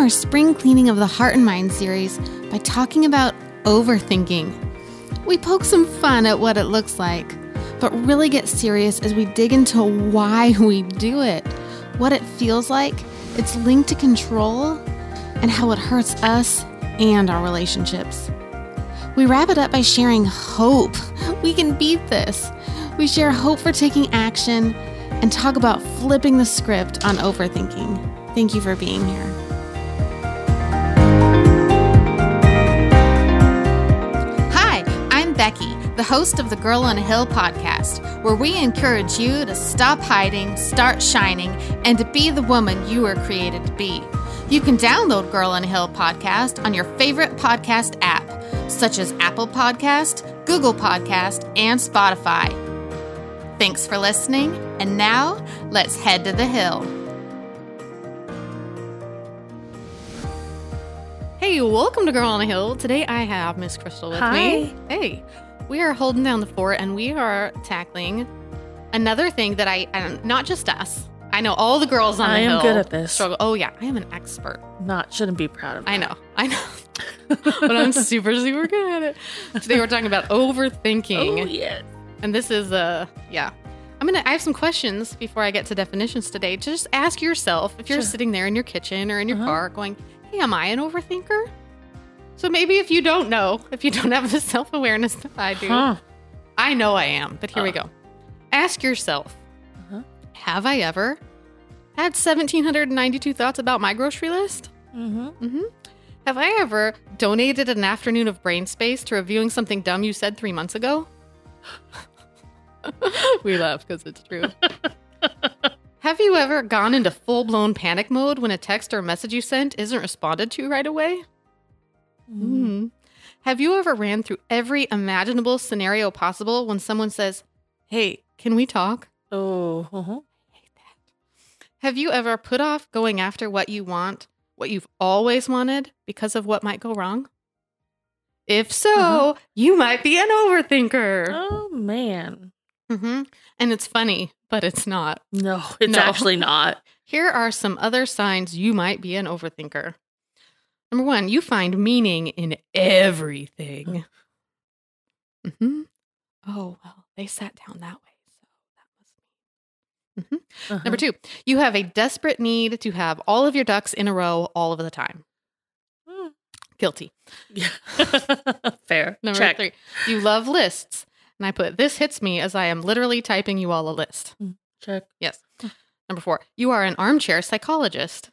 our spring cleaning of the heart and mind series by talking about overthinking. We poke some fun at what it looks like, but really get serious as we dig into why we do it, what it feels like, its link to control, and how it hurts us and our relationships. We wrap it up by sharing hope. We can beat this. We share hope for taking action and talk about flipping the script on overthinking. Thank you for being here. Becky, the host of the Girl on a Hill podcast, where we encourage you to stop hiding, start shining, and to be the woman you were created to be. You can download Girl on a Hill podcast on your favorite podcast app, such as Apple Podcast, Google Podcast, and Spotify. Thanks for listening, and now let's head to the hill. Hey, welcome to Girl on a Hill. Today I have Miss Crystal with Hi. me. Hey, we are holding down the fort and we are tackling another thing that I, and not just us, I know all the girls on I the am good at this. struggle. Oh, yeah, I am an expert. Not shouldn't be proud of. I know, I know. but I'm super, super good at it. Today we're talking about overthinking. Oh yeah. And this is uh yeah. I'm gonna I have some questions before I get to definitions today. Just ask yourself if you're Sure. sitting there in your kitchen or in your Uh-huh. car going, Hey, am I an overthinker? So maybe if you don't know, if you don't have the self-awareness that I do, Huh. I know I am, but here we Uh. go. Ask yourself, Uh-huh. have I ever had 1792 thoughts about my grocery list? Mm-hmm. hmm Have I ever donated an afternoon of brain space to reviewing something dumb you said three months ago? we laugh because it's true. Have you ever gone into full blown panic mode when a text or message you sent isn't responded to right away? Mm-hmm. Mm. Have you ever ran through every imaginable scenario possible when someone says, Hey, can we talk? Oh. Uh-huh. hate that. Have you ever put off going after what you want, what you've always wanted, because of what might go wrong? If so, Uh-huh. you might be an overthinker. Oh man. Hmm And it's funny, but it's not. No, it's No. actually not. Here are some other signs you might be an overthinker. Number one, you find meaning in everything. Mm-hmm. Oh, well, they sat down that way. So that must mean. hmm Uh-huh. Number two, you have a desperate need to have all of your ducks in a row all of the time. Mm. Guilty. Yeah. Fair. Number Check. three, you love lists. And I put this hits me as I am literally typing you all a list. Check. Yes. Number four, you are an armchair psychologist,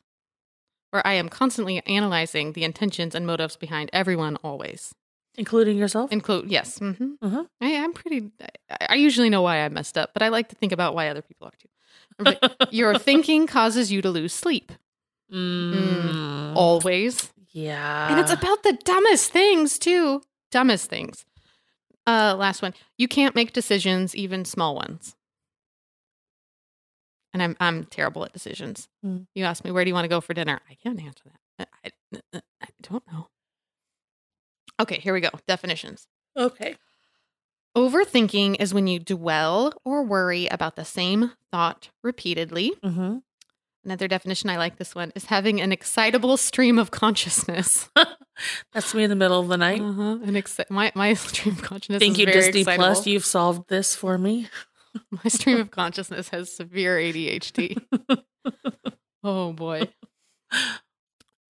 where I am constantly analyzing the intentions and motives behind everyone always. Including yourself. Include, yes. hmm Uh-huh. I, I'm pretty, I, I usually know why I messed up, but I like to think about why other people are too. Your thinking causes you to lose sleep. Mm. Always. Yeah. And it's about the dumbest things too. Dumbest things. Uh last one. You can't make decisions, even small ones. And I'm I'm terrible at decisions. Hmm. You ask me where do you want to go for dinner? I can't answer that. I, I, I don't know. Okay, here we go. Definitions. okay. Overthinking is when you dwell or worry about the same thought repeatedly. Mm-hmm. Another definition I like this one is having an excitable stream of consciousness. That's me in the middle of the night. Uh-huh. An exci- my my stream of consciousness. Thank is you, Disney excitable. Plus. You've solved this for me. My stream of consciousness has severe ADHD. oh boy.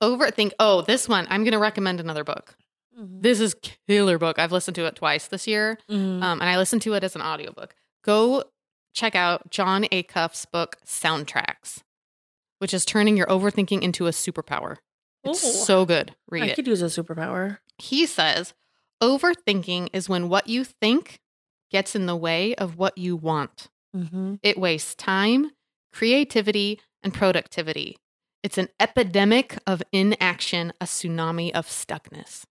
Overthink. Oh, this one. I'm going to recommend another book. Mm-hmm. This is killer book. I've listened to it twice this year, Mhm. um, and I listened to it as an audiobook. Go check out John Acuff's book Soundtracks, which is turning your overthinking into a superpower. It's Ooh. so good. Read I it. could use a superpower. He says, overthinking is when what you think gets in the way of what you want. Mm-hmm. It wastes time, creativity, and productivity. It's an epidemic of inaction, a tsunami of stuckness.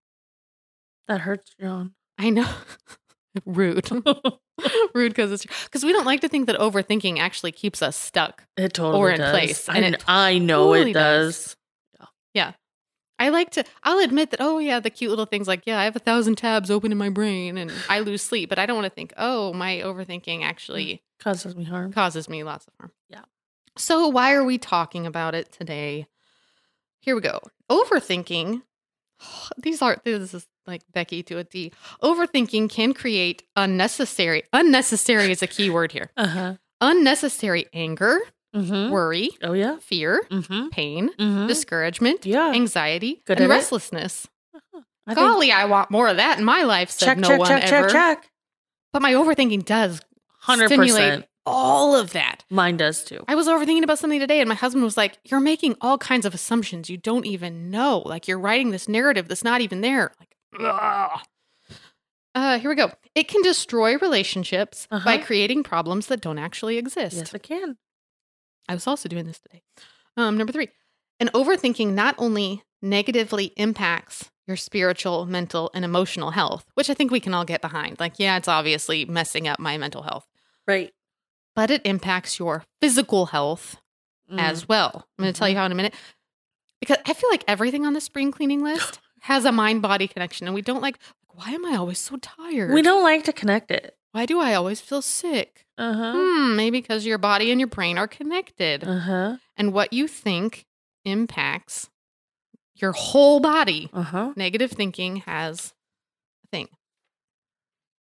That hurts, John. I know. Rude. Rude because it's because we don't like to think that overthinking actually keeps us stuck. It totally Or in does. place, I, and kn- it I know totally it does. Yeah. I like to, I'll admit that, oh, yeah, the cute little things like, yeah, I have a thousand tabs open in my brain and I lose sleep, but I don't want to think, oh, my overthinking actually mm, Causes me harm. causes me lots of harm. Yeah. So, why are we talking about it today? Here we go. Overthinking. These are this is like Becky to a T. Overthinking can create unnecessary. Unnecessary is a key word here. Uh huh. Unnecessary anger, Mm-hmm. worry, Oh yeah. fear, Mm-hmm. pain, Mm-hmm. discouragement, Yeah. anxiety, Good and restlessness. I think- Golly, I want more of that in my life, said check, no check, one check, ever. check, check. But my overthinking does Hundred stimulate percent. All of that. Mine does too. I was overthinking about something today, and my husband was like, You're making all kinds of assumptions you don't even know. Like, you're writing this narrative that's not even there. Like, ugh. Uh, here we go. It can destroy relationships by Uh-huh. creating problems that don't actually exist. Yes, I can. I was also doing this today. Um, number three, an overthinking not only negatively impacts your spiritual, mental, and emotional health, which I think we can all get behind. Like, yeah, it's obviously messing up my mental health, Right. But it impacts your physical health Mm. as well. I'm going to tell you Mhm. how in a minute. Because I feel like everything on the spring cleaning list has a mind body connection, and we don't like, why am I always so tired? we don't like to connect it. Why do I always feel sick? Uh huh. Hmm, maybe because your body and your brain are connected. Uh huh. and what you think impacts your whole body. Uh huh. Negative thinking has a thing.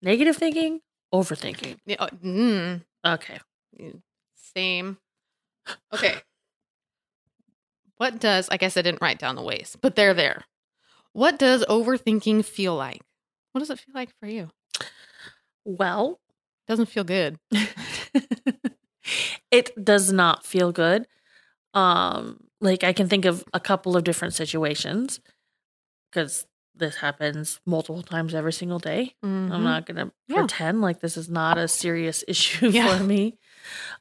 Negative thinking, overthinking. Yeah, oh, mm, Okay. same. Okay. What does, I guess I didn't write down the ways, but they're there. What does overthinking feel like? What does it feel like for you? Well, it Doesn't feel good. it does not feel good. Um, like I can think of a couple of different situations because this happens multiple times every single day. I'm Mhm. not gonna Yeah. pretend like this is not a serious issue Yeah. for me.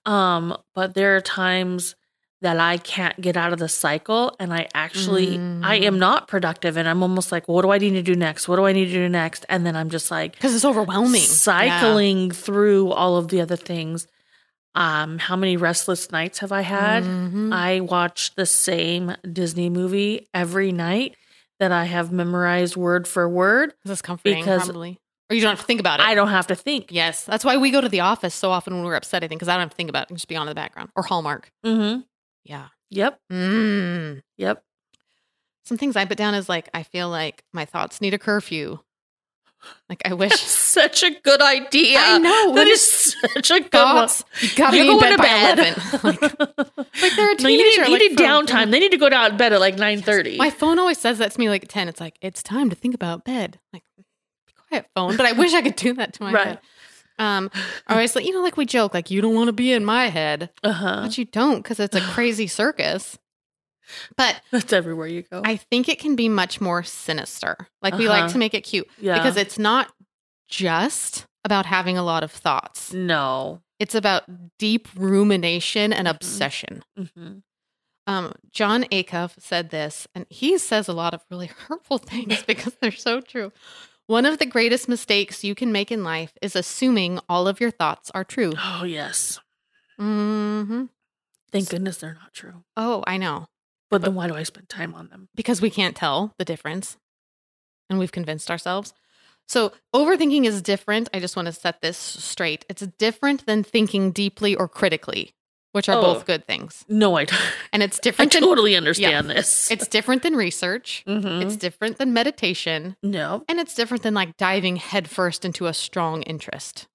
Um, but there are times that I can't get out of the cycle and I actually I Mm. am not productive and I'm almost like, what do I need to do next? What do I need to do next? And then I'm just like Because it's overwhelming. Yeah. cycling through all of the other things. Um, how many restless nights have I had? Mhm. I watch the same Disney movie every night that I have memorized word for word. This is comforting, because- probably. Or you don't have to think about it. I don't have to think. Yes, that's why we go to the office so often when we're upset. I think because I don't have to think about it; it can just be on in the background or Hallmark. Mm-hmm. Yeah. Yep. Mm. Yep. Some things I put down is like I feel like my thoughts need a curfew. Like I wish Such a good idea. I know That is such a good thoughts. You gotta be in bed to by eleven. like, like they're a no, you need, teenager, you like, need from- downtime. They need to go down to bed at like nine thirty. My phone always says that to me like ten. It's like it's time to think about bed. Like be quiet, phone. But I wish I could do that to my Right. head. Um, or it's like you know, like we joke, like you don't want to be in my head, Uh huh. but you don't because it's a crazy circus. But That's everywhere you go. I think it can be much more sinister. Like we like Uh-huh. to make it cute yeah. because it's not just about having a lot of thoughts. no. It's about deep rumination and Mhm. obsession. Mm-hmm. Um, John Acuff said this, and he says a lot of really hurtful things because they're so true. One of the greatest mistakes you can make in life is assuming all of your thoughts are true. Oh yes. hmm Thank goodness they're not true. Oh, I know. But then why do I spend time on them? because we can't tell the difference and we've convinced ourselves. So, overthinking is different. I just want to set this straight. It's different than thinking deeply or critically, which are Oh. both good things. No, I don't. And it's I different than totally understand this. it's different than research. Mhm. It's different than meditation, no. and it's different than like diving headfirst into a strong interest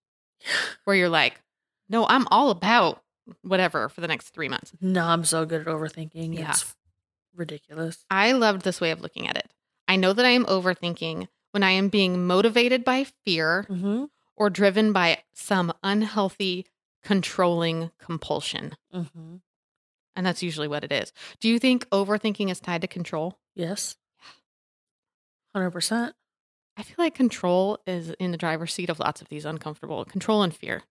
where you're like, "No, I'm all about whatever for the next 3 months." No, I'm so good at overthinking. Yeah. It's ridiculous. I loved this way of looking at it. I know that I am overthinking when I am being motivated by fear Mm-hmm. or driven by some unhealthy, controlling compulsion. Mm-hmm. And that's usually what it is. Do you think overthinking is tied to control? Yes. Hundred percent. I feel like control is in the driver's seat of lots of these uncomfortable control and fear.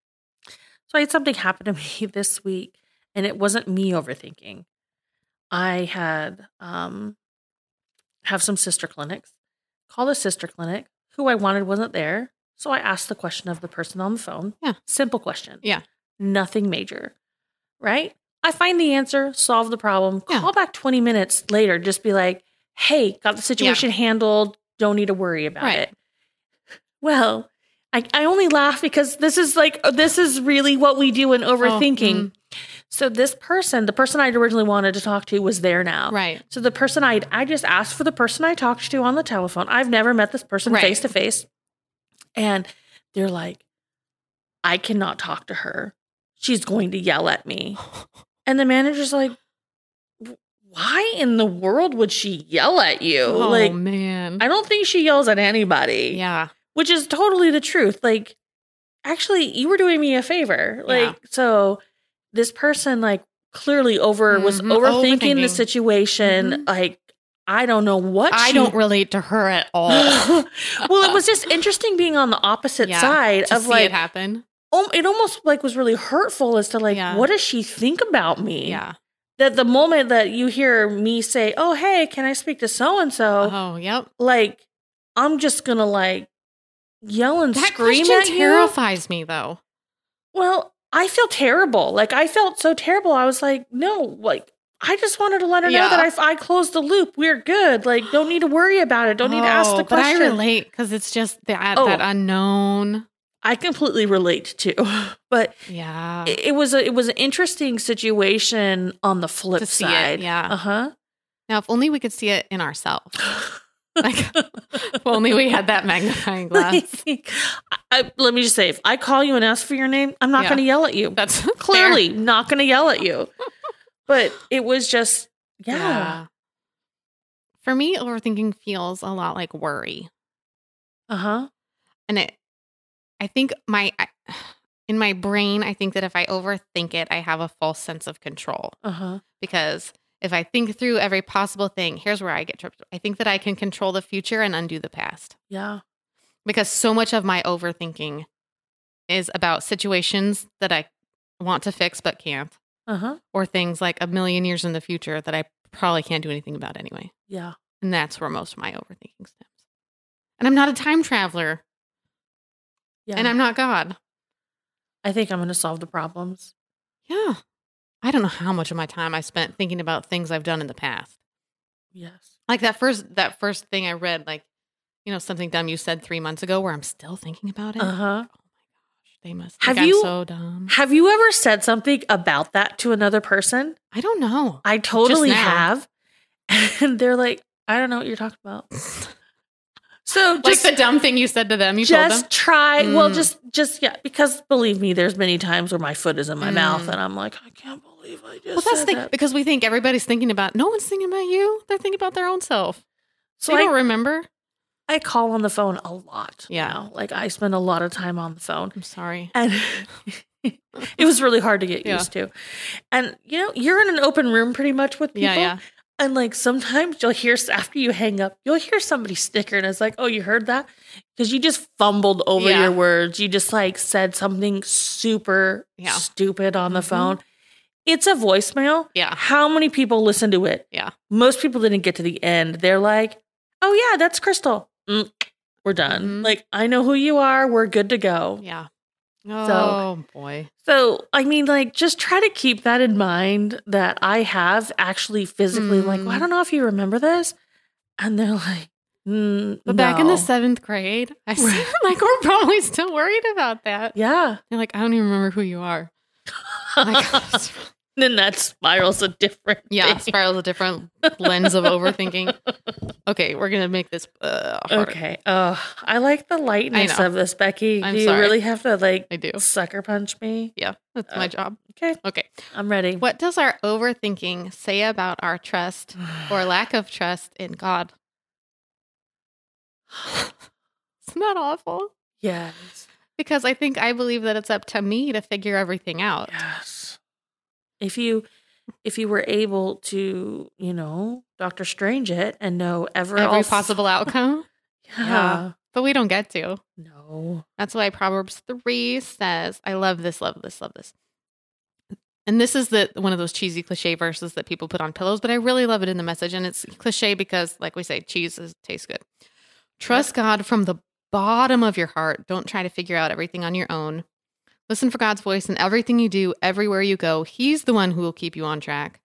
So I had something happen to me this week, and it wasn't me overthinking. I had um have some sister clinics. Called a sister clinic. Who I wanted wasn't there. So I asked the question of the person on the phone. Yeah. Simple question. Yeah. Nothing major. Right? I find the answer, solve the problem, Yeah. call back 20 minutes later, just be like, hey, got the situation handled. Don't need to worry about Right. it. Well, I, I only laugh because this is like this is really what we do in overthinking. mm. So this person, the person I'd originally wanted to talk to, was there now. Right. So the person I I just asked for the person I talked to on the telephone. I've never met this person face to face, and they're like, I cannot talk to her. She's going to yell at me. And the manager's like, why in the world would she yell at you? Oh like, man. I don't think she yells at anybody. yeah. Which is totally the truth. Like, actually, you were doing me a favor. Like, Yeah. so this person, like, clearly over was Mhm. overthinking, the Overthinking. situation. Mhm. Like, I don't know what I she- don't relate to her at all. well, it was just interesting being on the opposite Yeah, side of like, it happen. oh, it almost like was really hurtful as to like, Yeah. what does she think about me? Yeah. That the moment that you hear me say, "Oh, hey, can I speak to so and so?" Oh, yep. Like, I'm just gonna like yell and That scream question at you. terrifies me though. Well, I feel terrible. Like I felt so terrible. I was like, no, like I just wanted to let her know that I I closed the loop. We're good. Like, don't need to worry about it. Don't need to ask the question. But I relate because it's just that Oh. that unknown. I completely relate to. But Yeah. it, it was a it was an interesting situation on the flip see it, side. yeah. Uh huh. now, if only we could see it in ourselves. Like, if only we had that magnifying glass. I, let me just say, if I call you and ask for your name, I'm not Yeah. going to yell at you. That's Clearly, not going to yell at you. But it was just, fair. yeah. For me, overthinking feels a lot like worry. Uh huh. and it i think my I, in my brain i think that if i overthink it i have a false sense of control Uh huh. because if i think through every possible thing here's where i get tripped i think that i can control the future and undo the past Yeah. because so much of my overthinking is about situations that i want to fix but can't Uh huh. or things like a million years in the future that i probably can't do anything about anyway Yeah. and that's where most of my overthinking stems and i'm not a time traveler Yeah. and i'm not god I think I'm going to solve the problems. Yeah. I don't know how much of my time I spent thinking about things I've done in the past. Yes. Like that first that first thing I read, like, you know, something dumb you said three months ago where I'm still thinking about it. Uh huh. Oh my gosh. They must Have think I'm so dumb. Have you ever said something about that to another person? I don't know. I totally have. And they're like, I don't know what you're talking about. So like just the dumb thing you said to them, you told just try. Well, Mm. just just yeah, because believe me, there's many times where my foot is in my mouth Mm. and I'm like, I can't believe I just Well, that's the thing that. because we think everybody's thinking about. No one's thinking about you. They're thinking about their own self. So they I, don't remember. I call on the phone a lot. you Yeah. know? like I spend a lot of time on the phone. I'm sorry. and it was really hard to get Yeah. used to. And you know, you're in an open room pretty much with people. Yeah, yeah. And like sometimes you'll hear after you hang up, you'll hear somebody snicker, and it's like, "Oh, you heard that?" Because you just fumbled over Yeah. your words. You just like said something super Yeah. stupid on the Mhm. phone. It's a voicemail. Yeah. How many people listen to it? Yeah. Most people didn't get to the end. They're like, "Oh yeah, that's Crystal." Mm, we're done. Mhm. Like I know who you are. We're good to go. Yeah. Oh boy. So, I mean, like, just try to keep that in mind that I have actually physically, like, well, I Mm. don't know if you remember this. And they're like, mm, But back in the seventh grade, I like we're probably still worried about that. Yeah. They're like, I don't even remember who you are. Like, then that spirals a different. yeah, thing. spirals a different lens of overthinking. Okay, we're gonna make this uh. Okay. Oh, I like the lightness of this, Becky. I'm Do you sorry. really have to, like, I do. sucker punch me? Yeah, that's my Uh, job. Okay. Okay, I'm ready. what does our overthinking say about our trust or lack of trust in God? Isn't that awful? yes. Because I think I believe that it's up to me to figure everything out. Yes. If you if you were able to, you know, Doctor Strange it and know every, Every possible outcome, Yeah. but we don't get to. No. That's why Proverbs 3 says, I love this, love this, love this. And this is the one of those cheesy cliche verses that people put on pillows, but I really love it in the message. And it's cliche because, like we say, cheese is, tastes good. Trust God from the bottom of your heart. Don't try to figure out everything on your own. Listen for God's voice in everything you do, everywhere you go. He's the one who will keep you on track.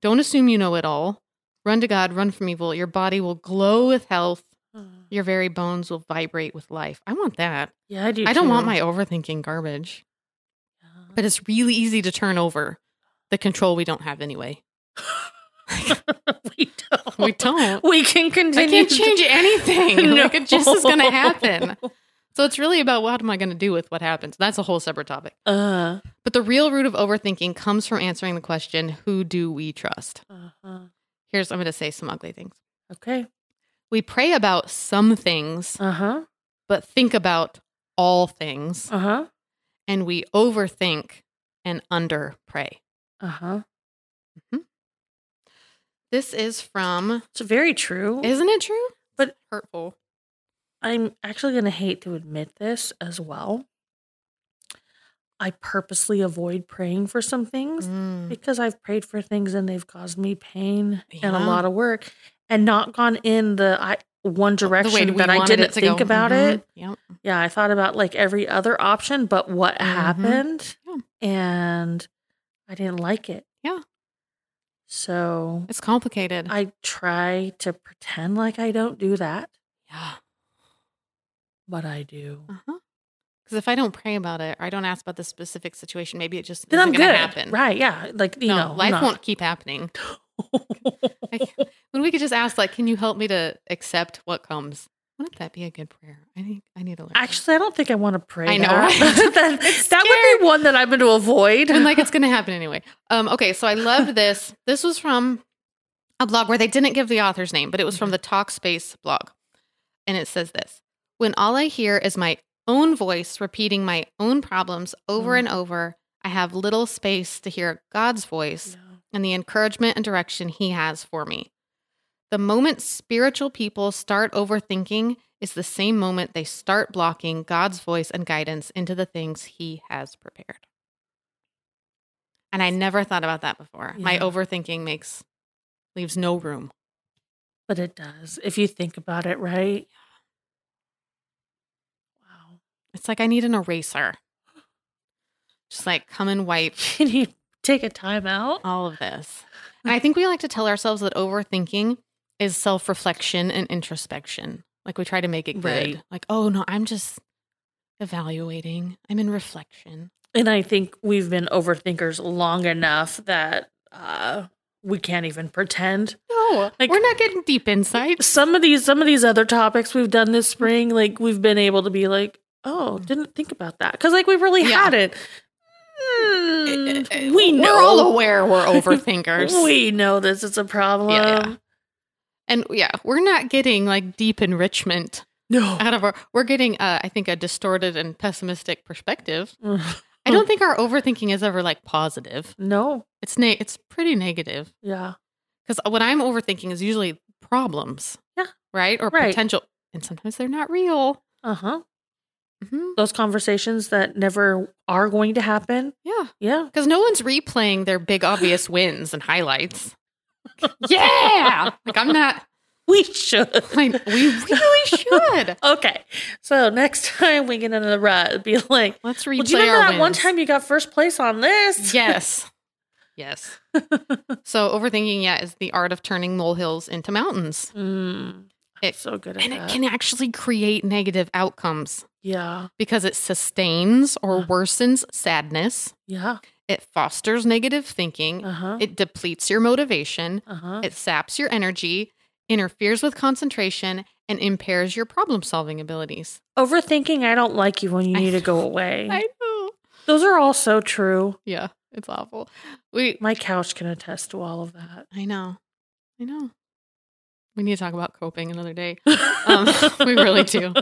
Don't assume you know it all. Run to God, run from evil. Your body will glow with health. Ah. Your very bones will vibrate with life. I want that. Yeah, I do. I don't want my overthinking garbage, but it's really easy to turn over the control we don't have anyway. we don't. We don't. We can continue. I can't change anything. No. Like it just is going to happen. So it's really about what am I going to do with what happens. That's a whole separate topic. Uh, But the real root of overthinking comes from answering the question, who do we trust? uh-huh. Here's, I'm going to say some ugly things. Okay. We pray about some things, Uh huh. but think about all things, Uh huh. and we overthink and under pray. Uh huh. This is from, It's very true. isn't it true? But- hurtful. I'm actually going to hate to admit this as well. I purposely avoid praying for some things Mm. because I've prayed for things and they've caused me pain and a lot of work and not gone in the I, one direction we that I didn't think go. about Mhm. it. Yep. Yeah, I thought about like every other option, but what Mhm. happened Yeah. and I didn't like it. Yeah. So It's complicated. I try to pretend like I don't do that, yeah. But I do. Uh-huh. Because if I don't pray about it, or I don't ask about the specific situation, maybe it just Then isn't I'm good. happen. Right. Yeah. Like, you no, know, life won't keep happening. Like, when we could just ask, like, can you help me to accept what comes? Wouldn't that be a good prayer? I think I need to learn. that. Actually, I don't think I want to pray. I know, that. right? that, that would be one that I'm going to avoid. and like it's going to happen anyway. Um, okay, so I loved this. This was from a blog where they didn't give the author's name, but it was from the Talkspace blog, and it says this: When all I hear is my own voice repeating my own problems over Mm. and over, I have little space to hear God's voice and the encouragement and direction He has for me. The moment spiritual people start overthinking is the same moment they start blocking God's voice and guidance into the things He has prepared. And I never thought about that before. My overthinking makes leaves no room. but it does. If you think about it, right? It's like I need an eraser. Just like come and wipe Can you take a time out? all of this. And I think we like to tell ourselves that overthinking is self reflection and introspection. Like we try to make it good. Right. Like, oh no, I'm just evaluating, I'm in reflection. And I think we've been overthinkers long enough that uh, we can't even pretend. No, Like- we're not getting deep insights. Some of these, some of these other topics we've done this spring, like we've been able to be like, oh, didn't think about that because like we really Yeah. had it. Hmm, we know We're all aware we're overthinkers. we know this is a problem. Yeah, yeah. and yeah, we're not getting like deep enrichment No. out of our. We're getting, uh, I think, a distorted and pessimistic perspective. I Hmm. don't think our overthinking is ever like positive. no. It's It's pretty negative. Yeah. Because what I'm overthinking is usually problems. Yeah. Right? Or Right. potential. And sometimes they're not real. Uh huh. Mhm. Those conversations that never are going to happen. Yeah. Yeah. Because no one's replaying their big obvious wins and highlights. yeah. Like I'm not. We should. Like, we really should. Okay. So next time we get into the rut, be like, Let's replay well, do you remember that one time you got first place on this? Yes. Yes. so overthinking, yeah, is the art of turning molehills into mountains. Mm, It- so good at And it can actually create negative outcomes yeah. because it sustains or Uh. worsens sadness. Yeah. It fosters negative thinking. Uh huh. It depletes your motivation. Uh huh. It saps your energy, interferes with concentration, and impairs your problem solving abilities. Overthinking, I don't like you when you need to go away. I know. Those are all so true. Yeah, it's awful. We, My couch can attest to all of that. I know. I know. We need to talk about coping another day. Um, we really do.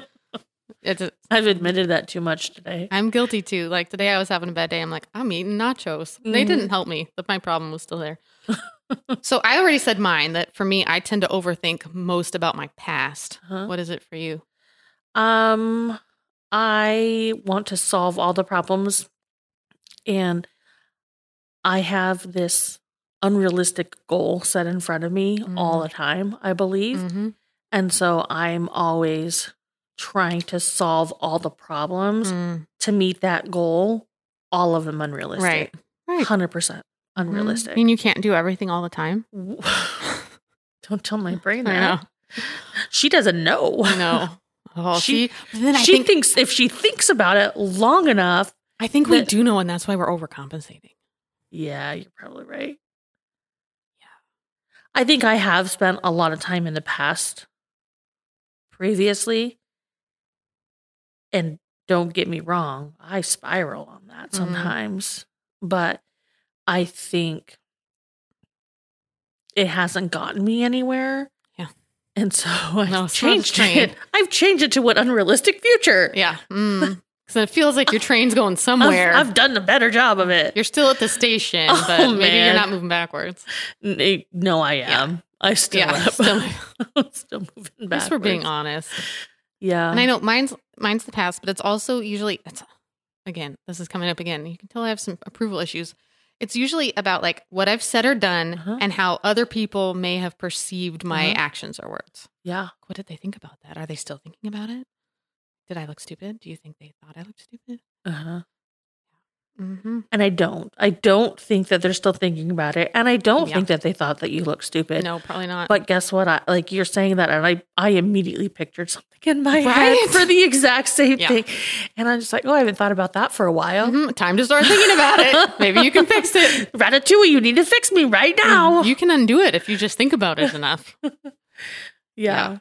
I've admitted that too much today. I'm guilty too. Like today, I was having a bad day. I'm like, I'm eating nachos. They Mhm. didn't help me, but my problem was still there. so I already said mine that for me, I tend to overthink most about my past. Uh-huh. What is it for you? Um, I want to solve all the problems, and I have this unrealistic goal set in front of me all Mhm. the time. I believe, Mm-hmm. and so I'm always trying to solve all the problems to meet that goal. All of them unrealistic. Right. Right. Hundred percent Mhm. unrealistic. I mean, you can't do everything all the time. Don't tell my brain I that. know. She doesn't know. Know. Oh, She- she. Then I she think thinks if she thinks about it long enough, I think we do know, and that's why we're overcompensating. Yeah, you're probably right. Yeah. I think I have spent a lot of time in the past previously. And don't get me wrong, I spiral on that Mhm. sometimes. But I think it hasn't gotten me anywhere. Yeah. And so I've No, changed it. I've changed it to what unrealistic future. Yeah. Mm. so it feels like your train's going I've, somewhere. I've done a better job of it. you're still at the station, Oh, but maybe man. you're not moving backwards. Eh, No, I Yeah. am. I still Yeah, am. still- still moving At back. least we're being honest. Yeah. And I know mine's mine's the past, but it's also usually it's again, this is coming up again. You can tell I have some approval issues. It's usually about like what I've said or done Uh-huh. and how other people may have perceived my Uh-huh. actions or words. Yeah. What did they think about that? Are they still thinking about it? Did I look stupid? Do you think they thought I looked stupid? Uh-huh. Mm-hmm. And I don't. I don't think that they're still thinking about it. And I don't Yeah. think that they thought that you look stupid. No, probably not. But guess what? I like you're saying that, and I I immediately pictured something in my Right? head for the exact same Yeah. thing, and I'm just like, oh, I haven't thought about that for a while. Mhm. time to start thinking about it. Maybe you can fix it. Ratatouille, you need to fix me right now. You can undo it if you just think about it enough. yeah.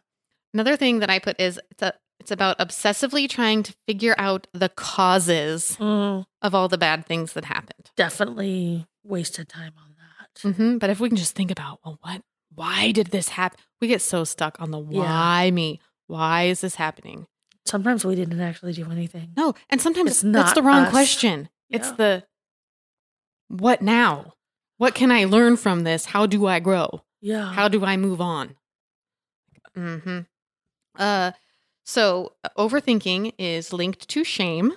Another thing that I put is it's a it's about obsessively trying to figure out the causes Mm, of all the bad things that happened. definitely wasted time on that. hmm But if we can just think about, well, what, why did this happen? We get so stuck on the Yeah. why me. Why is this happening? Sometimes we didn't actually do anything. No, and sometimes It's not that's the wrong us. question. It's the what now? What can I learn from this? How do I grow? Yeah. How do I move on? Mm-hmm. Uh, so uh, overthinking is linked to shame.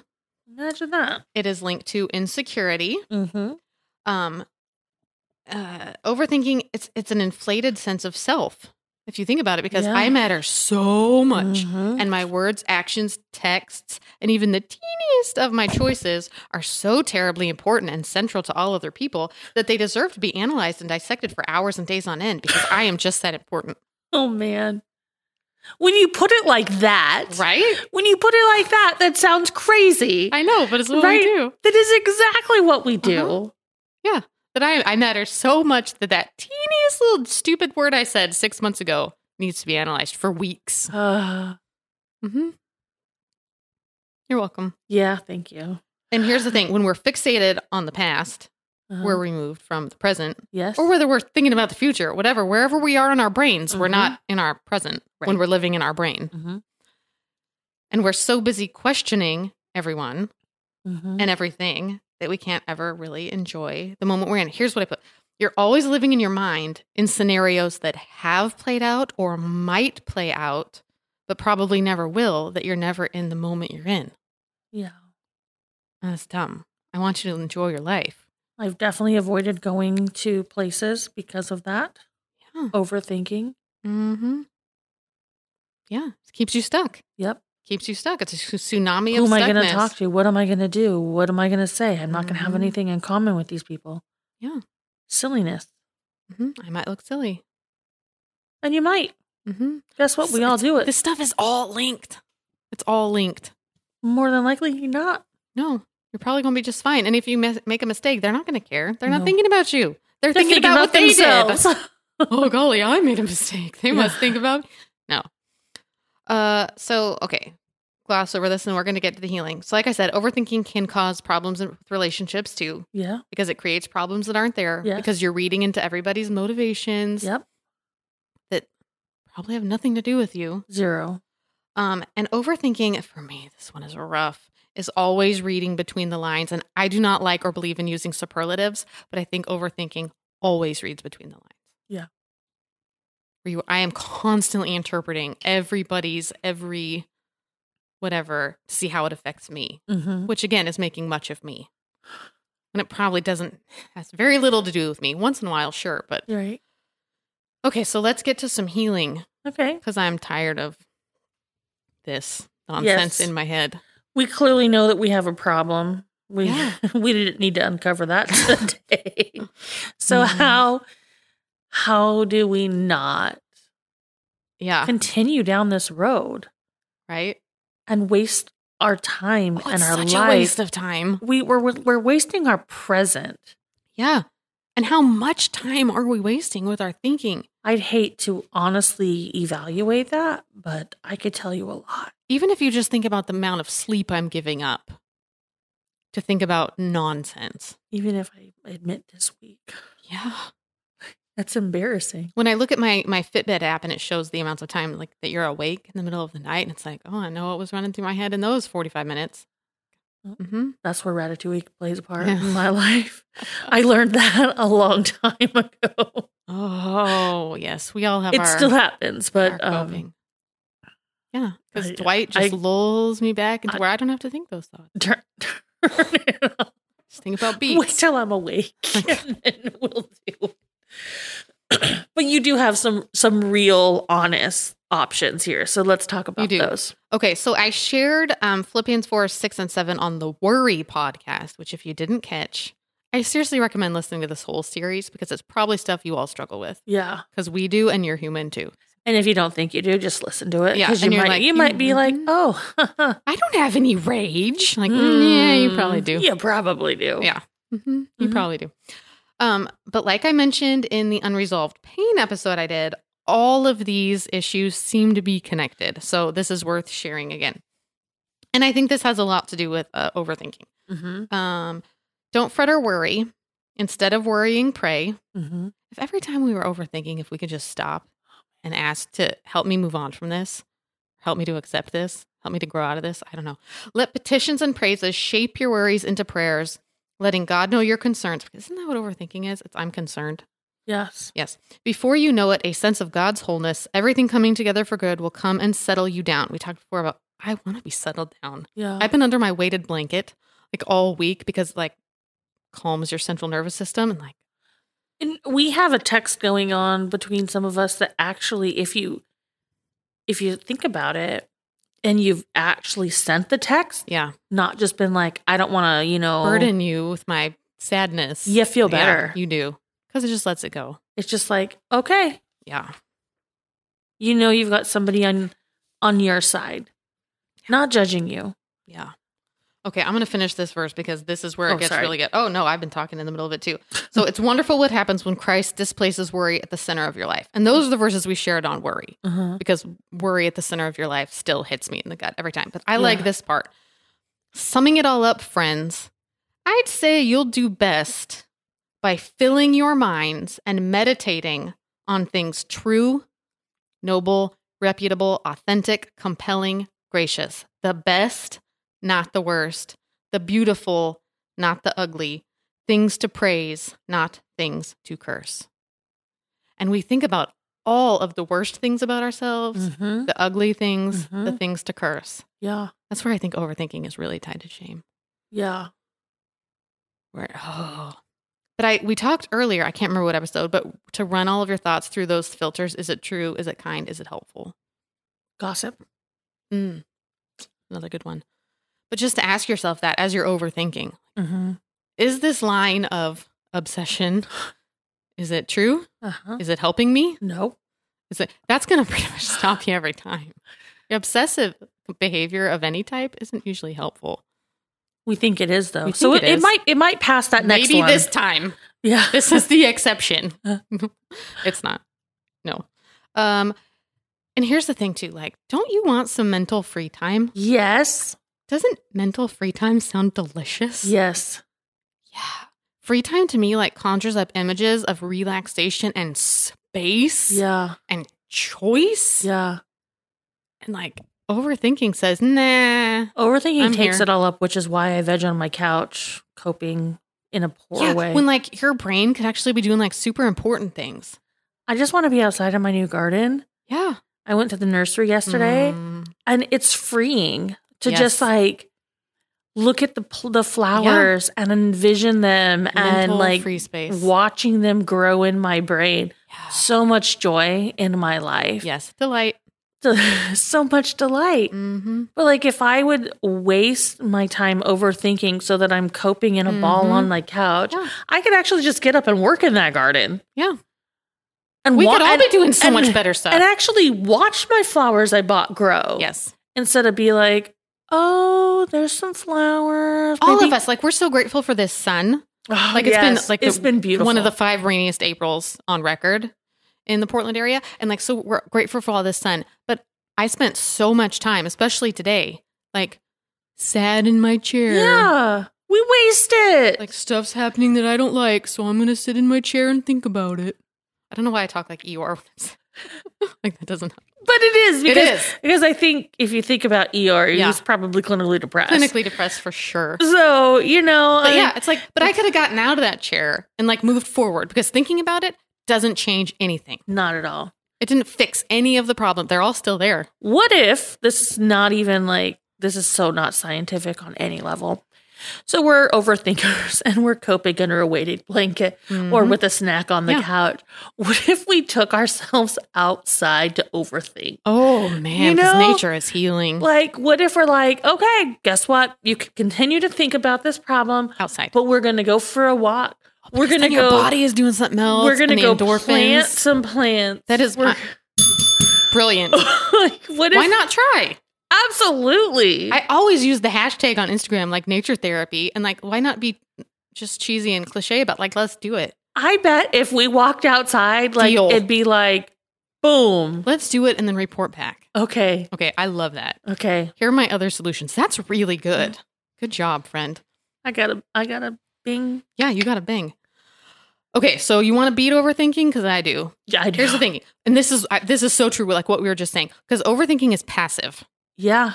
Imagine that. It is linked to insecurity. Mm-hmm. Um, uh, overthinking it's it's an inflated sense of self. If you think about it, because Yeah. I matter so much, Mhm. and my words, actions, texts, and even the teeniest of my choices are so terribly important and central to all other people that they deserve to be analyzed and dissected for hours and days on end because I am just that important. Oh man. When you put it like that, Right? When you put it like that, that sounds crazy. I know, but it's what Right? we do. that is exactly what we do. Uh-huh. That I, I matter so much that that teeniest little stupid word I said six months ago needs to be analyzed for weeks. Uh, hmm You're welcome. yeah, thank you. And here's the thing when we're fixated on the past, Uh, we're removed from the present, yes, or whether we're thinking about the future, whatever, wherever we are in our brains, we're Mhm. not in our present when we're living in our brain. Mhm. And we're so busy questioning everyone Mhm. and everything that we can't ever really enjoy the moment we're in. Here's what I put you're always living in your mind in scenarios that have played out or might play out, but probably never will, that you're never in the moment you're in. yeah, And That's dumb. I want you to enjoy your life. I've definitely avoided going to places because of that. Yeah. Overthinking. Mm-hmm. Yeah. It keeps you stuck. Yep. Keeps you stuck. It's a tsunami Who am I going to talk to? What am I going to do? What am I going to say? I'm not going to have anything in common with these people. Yeah. Silliness. Mm-hmm. I might look silly. And you might. Mm-hmm. Guess what? We all do it. This stuff is all linked. It's all linked. More than likely, you're not. No, you're probably going to be just fine. And if you mes- make a mistake, they're not going to care. They're not thinking about you. They're, They're thinking, about, what they themselves. did. oh golly, I made a mistake. They must think about no. Uh, so okay, gloss over this, and we're going to get to the healing. So, like I said, overthinking can cause problems in- with relationships too, yeah. because it creates problems that aren't there. Yes. Because you're reading into everybody's motivations Yep. that probably have nothing to do with you. Zero. Um, and overthinking for me, this one is rough. Is always reading between the lines, and I do not like or believe in using superlatives, but I think overthinking always reads between the lines. Yeah. Where you, I am constantly interpreting everybody's every whatever to see how it affects me, Mm-hmm. which again is making much of me. And it probably doesn't has very little to do with me. Once in a while, sure, but Right. okay. So let's get to some healing Okay. because I'm tired of this nonsense Yes. in my head. We clearly know that we have a problem. We Yeah. we didn't need to uncover that today. so Mhm. how how do we not Yeah. continue down this road right? and waste our time Oh, and it's our such life? a waste of time. we we're we're wasting our present Yeah. And how much time are we wasting with our thinking? I'd hate to honestly evaluate that, but I could tell you a lot. Even if you just think about the amount of sleep I'm giving up to think about nonsense. Even if I admit this week. Yeah. That's embarrassing. When I look at my my Fitbit app and it shows the amounts of time like that you're awake in the middle of the night and it's like, "Oh, I know what was running through my head in those 45 minutes." Mhm. That's where Ratatouille plays a part Yeah. in my life. I learned that a long time ago. Oh, yes. We all have It our still happens, but um. Yeah, because Dwight just I- lulls me back into I- where I don't have to think those thoughts. turn, turn it off. Just think about beats. Wait till I'm awake, and then we'll do. but you do have some some real honest options here, so let's talk about those. Okay, so I shared um, Philippians 4, 6, and 7 on the Worry podcast, which if you didn't catch, I seriously recommend listening to this whole series because it's probably stuff you all struggle with Yeah, because we do and you're human too. And if you don't think you do, just listen to it. Yeah, 'cause and you might like, you might be like, mhm. oh, I don't have any rage. Like, mm, yeah, you probably do. You probably do. Yeah. hmm You Mhm. probably do. Um, but like I mentioned in the unresolved pain episode I did, all of these issues seem to be connected. So this is worth sharing again. And I think this has a lot to do with uh, overthinking. Mm-hmm. Um, don't fret or worry. Instead of worrying, pray. Mm-hmm. If every time we were overthinking, if we could just stop and ask to help me move on from this, help me to accept this, help me to grow out of this, I don't know. Let petitions and praises shape your worries into prayers, letting God know your concerns. Isn't that what overthinking is? It's I'm concerned. Yes. Yes. Before you know it, a sense of God's wholeness, everything coming together for good will come and settle you down. We talked before about I want to be settled down. Yeah. I've been under my weighted blanket like all week because like calms your central nervous system and like And we have a text going on between some of us that actually, if you if you think about it, and you've actually sent the text, yeah, not just been like, I don't want to, you know, burden you with my sadness. You feel Yeah, better. you do. Because it just lets it go. It's just like, okay, Yeah. you know, you've got somebody on on your side, not judging you. Yeah. Okay, I'm going to finish this verse because this is where it Oh, gets sorry. really good. Oh, no, I've been talking in the middle of it too. So it's wonderful what happens when Christ displaces worry at the center of your life. And those are the verses we shared on worry Uh-huh. because worry at the center of your life still hits me in the gut every time. But I like this part. Summing it all up, friends, I'd say you'll do best by filling your minds and meditating on things true, noble, reputable, authentic, compelling, gracious. The best, not the worst. The beautiful, not the ugly. Things to praise, not things to curse. And we think about all of the worst things about ourselves, Mhm. the ugly things, the Mhm. things to curse. Yeah, That's where I think overthinking is really tied to shame. yeah. Where oh. But I we talked earlier, I can't remember what episode, but to run all of your thoughts through those filters, is it true? Is it kind? Is it helpful? Gossip. Mm. Another good one. But just to ask yourself that as you're overthinking, Mm-hmm. is this line of obsession is it true? Uh-huh. Is it helping me? No. Is it that's going to pretty much stop you every time. Your obsessive behavior of any type isn't usually helpful. We think it is though. So it, it might it might pass that next Maybe one. this time. yeah. This is the exception. Uh. it's not. No. Um and here's the thing too, like don't you want some mental free time? yes. Doesn't mental free time sound delicious? Yes. Yeah. Free time to me like conjures up images of relaxation and space Yeah. and choice. Yeah. And like overthinking says, nah. Overthinking I'm takes here. it all up, which is why I veg on my couch, coping in a poor yeah, way. when like your brain could actually be doing like super important things. I just want to be outside in my new garden. Yeah. I went to the nursery yesterday, Mm, and it's freeing to Yes. just like look at the the flowers and envision them and like free space. watching them grow in my brain. Yeah. So much joy in my life. Yes. Delight. so much delight. Mm-hmm. But like if I would waste my time overthinking so that I'm coping in a ball Mhm. on my couch, Yeah. I could actually just get up and work in that garden. Yeah. And We wa- could all and- be doing so and- much better stuff. And actually watch my flowers I bought grow. yes. Instead of be like, oh, there's some flowers. All Maybe- of us, like, we're so grateful for this sun. Oh, Like, it's been, like, it's the- been beautiful. one of the five rainiest Aprils on record in the Portland area. And like, so we're grateful for all this sun. But I spent so much time, especially today, like sad in my chair. yeah, we waste it. Like stuff's happening that I don't like, so I'm gonna sit in my chair and think about it. I don't know why I talk like Eeyore. like that doesn't but it is because is. because I think if you think about ER, Yeah. he's probably clinically depressed. clinically depressed for sure. So you know, But I- yeah, it's like, but I could have gotten out of that chair and like moved forward because thinking about it doesn't change anything. not at all. It didn't fix any of the problem. They're all still there. What if this is not even like this is so not scientific on any level? So we're overthinkers and we're coping under a weighted blanket or Mhm. with a snack on the Yeah. couch. What if we took ourselves outside to overthink? oh man, You know, nature is healing Like, what if we're like, okay, guess what? You can continue to think about this problem, outside. but we're going to go for a walk. We're going to then your go. body is doing something else. we're going to go endorphins. plant some plants. That is Brilliant. like, what if? Why not try? Absolutely. I always use the hashtag on Instagram, like nature therapy, and like, why not be just cheesy and cliche but like, let's do it. I bet if we walked outside, like Deal. it'd be like, boom. Let's do it and then report back. Okay. Okay, I love that. Okay. Here are my other solutions. That's really good. Good job, friend. I got a. I got a bing. Yeah, you got a bing. Okay, so you want to beat overthinking because I do. Yeah, I do. Here's the thing, and this is I, this is so true. Like what we were just saying, because overthinking is passive. Yeah.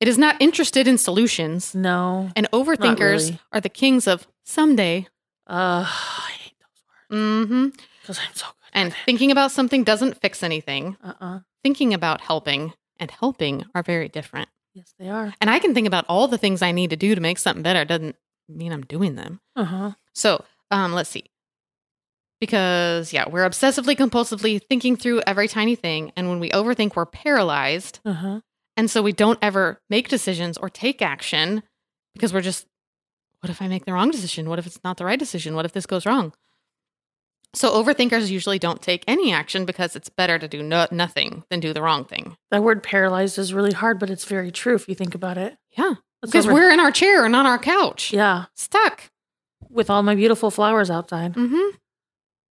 It is not interested in solutions, No. and overthinkers really. are the kings of someday. Uh, I hate those words. Mm-hmm. because I'm so good. And thinking about something doesn't fix anything. Uh. uh Thinking about helping and helping are very different. Yes, they are. And I can think about all the things I need to do to make something better. Doesn't mean I'm doing them. Uh huh. So, um, let's see. Because yeah, we're obsessively compulsively thinking through every tiny thing, and when we overthink, we're paralyzed, Uh huh. And so we don't ever make decisions or take action because we're just, what if I make the wrong decision? What if it's not the right decision? What if this goes wrong? So overthinkers usually don't take any action because it's better to do no- nothing than do the wrong thing. That word paralyzed is really hard, but it's very true if you think about it. Yeah, because over- we're in our chair and on our couch, yeah stuck. with all my beautiful flowers outside. Mm-hmm.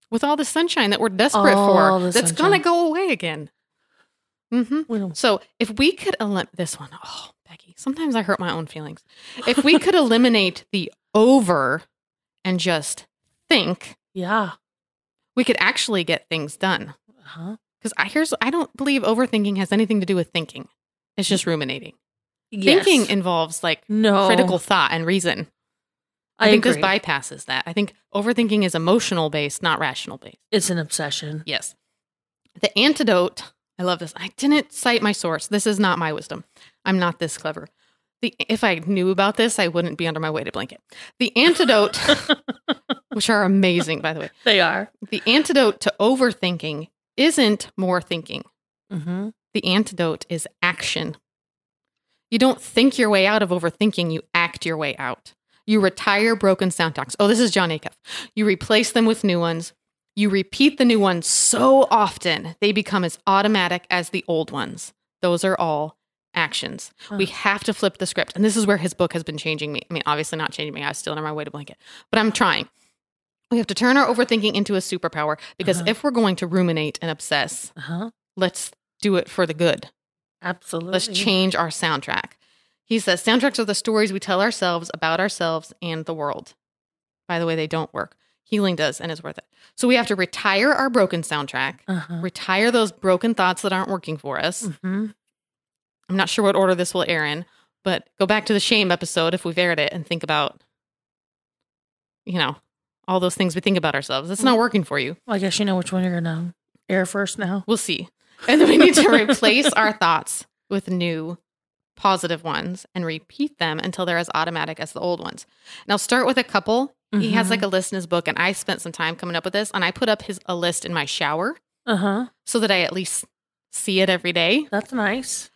With all the sunshine that we're desperate All for, that's sunshine. gonna go away again. Mm-hmm. We don't- So if we could eliminate this one, oh Becky, sometimes I hurt my own feelings. If we could eliminate the over and just think, Yeah. we could actually get things done. Uh-huh. Because I here's I don't believe overthinking has anything to do with thinking. It's just ruminating. Yes. Thinking involves like no critical thought and reason. I, I, think agree. this bypasses that. I think overthinking is emotional based, not rational based. it's an obsession. Yes. The antidote, I love this. I didn't cite my source. This is not my wisdom. I'm not this clever. The, if I knew about this, I wouldn't be under my weighted blanket. The antidote, which are amazing, by the way, They are. the antidote to overthinking isn't more thinking. Mm-hmm. The antidote is action. You don't think your way out of overthinking, you act your way out. You retire broken soundtracks. Oh, this is Jon Acuff. You replace them with new ones. You repeat the new ones so often, they become as automatic as the old ones. Those are all actions. We have to flip the script. And this is where his book has been changing me. I mean, obviously not changing me. I was still under my way weighted blanket, but I'm trying. We have to turn our overthinking into a superpower because Uh-huh. if we're going to ruminate and obsess, Uh huh. let's do it for the good. Absolutely. Let's change our soundtrack. He says soundtracks are the stories we tell ourselves about ourselves and the world. By the way, they don't work. Healing does and is worth it. So we have to retire our broken soundtrack, Uh-huh. retire those broken thoughts that aren't working for us. Mm-hmm. I'm not sure what order this will air in, but go back to the shame episode if we've aired it and think about, you know, all those things we think about ourselves. It's not working for you. Well, I guess you know which one you're gonna air first now. We'll see. And then we need to replace our thoughts with new positive ones and repeat them until they're as automatic as the old ones. Now start with a couple. He has like a list in his book and I spent some time coming up with this and I put up his a list in my shower Uh huh. so that I at least see it every day. That's nice.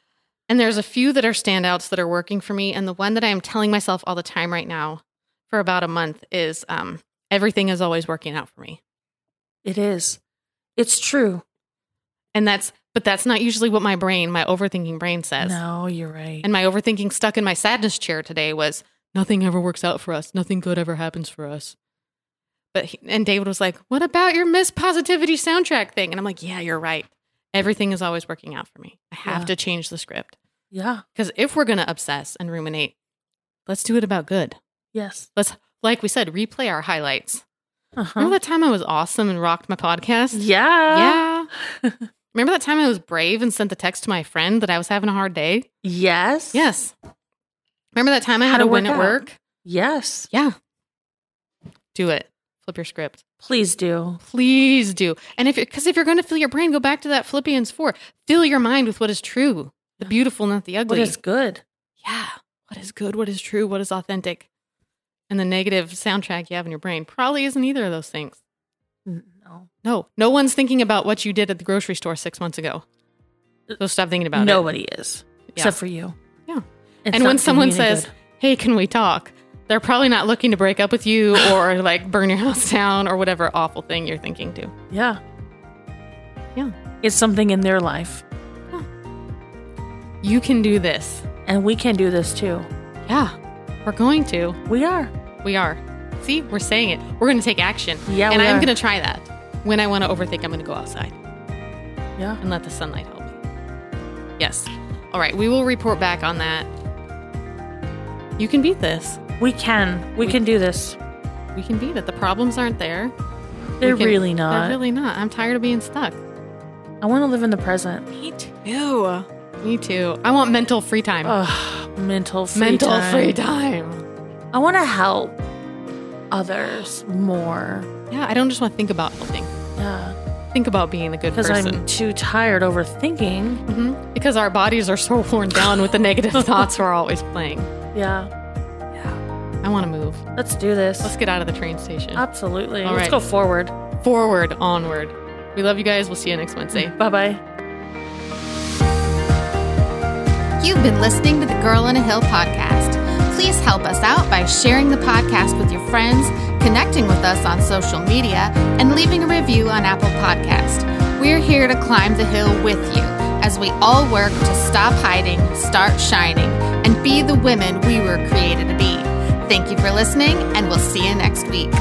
And there's a few that are standouts that are working for me and the one that I am telling myself all the time right now for about a month is um everything is always working out for me. It is. It's true. And that's but that's not usually what my brain, my overthinking brain says. No, you're right. And my overthinking stuck in my sadness chair today was nothing ever works out for us. Nothing good ever happens for us. But he, and David was like, "What about your Miss Positivity soundtrack thing?" And I'm like, "Yeah, you're right. Everything is always working out for me. I have Yeah. to change the script Yeah. because if we're gonna obsess and ruminate, let's do it about good. Yes. Let's, like we said, replay our highlights. Uh-huh. Remember that time I was awesome and rocked my podcast? Yeah. Yeah. Remember that time I was brave and sent the text to my friend that I was having a hard day? Yes. Yes. Remember that time I had How'd a win at work? Yes. Yeah. Do it. Flip your script. Please do. Please do. And if because if you're going to fill your brain, go back to that Philippians four. Fill your mind with what is true, the beautiful, not the ugly. What is good? yeah. What is good? What is true? What is authentic? And the negative soundtrack you have in your brain probably isn't either of those things. Mm, no. No, no one's thinking about what you did at the grocery store six months ago. Uh, so stop thinking about it. Nobody is. Yeah. Except for you. It's and when someone says, good. "Hey, can we talk?" They're probably not looking to break up with you or like burn your house down or whatever awful thing you're thinking to. Yeah. Yeah. It's something in their life. You can do this. And we can do this too. Yeah, we're going to. We are. We are. See, we're saying it. We're going to take action. Yeah, and I'm going to try that. When I want to overthink, I'm going to go outside Yeah. and let the sunlight help. Yes. All right, we will report back on that. You can beat this. We can. We We- can do this. We can beat it. The problems aren't there. They're can- really not. They're really not. I'm tired of being stuck. I want to live in the present. Me too. Me too. I want mental free time. Ugh, mental free mental time. free time. I want to help others more. Yeah, I don't just want to think about helping. Yeah. Think about being a good Because person. Because I'm too tired overthinking. hmm Because our bodies are so worn down with the negative thoughts we're always playing. Yeah. Yeah. I want to move. Let's do this. Let's get out of the train station. Absolutely. All Let's right. go forward. Forward, onward. We love you guys. We'll see you next Wednesday. Bye bye. You've been listening to the Girl on a Hill podcast. Please help us out by sharing the podcast with your friends, connecting with us on social media, and leaving a review on Apple Podcast. We're here to climb the hill with you as we all work to stop hiding, start shining, and be the women we were created to be. Thank you for listening, and we'll see you next week.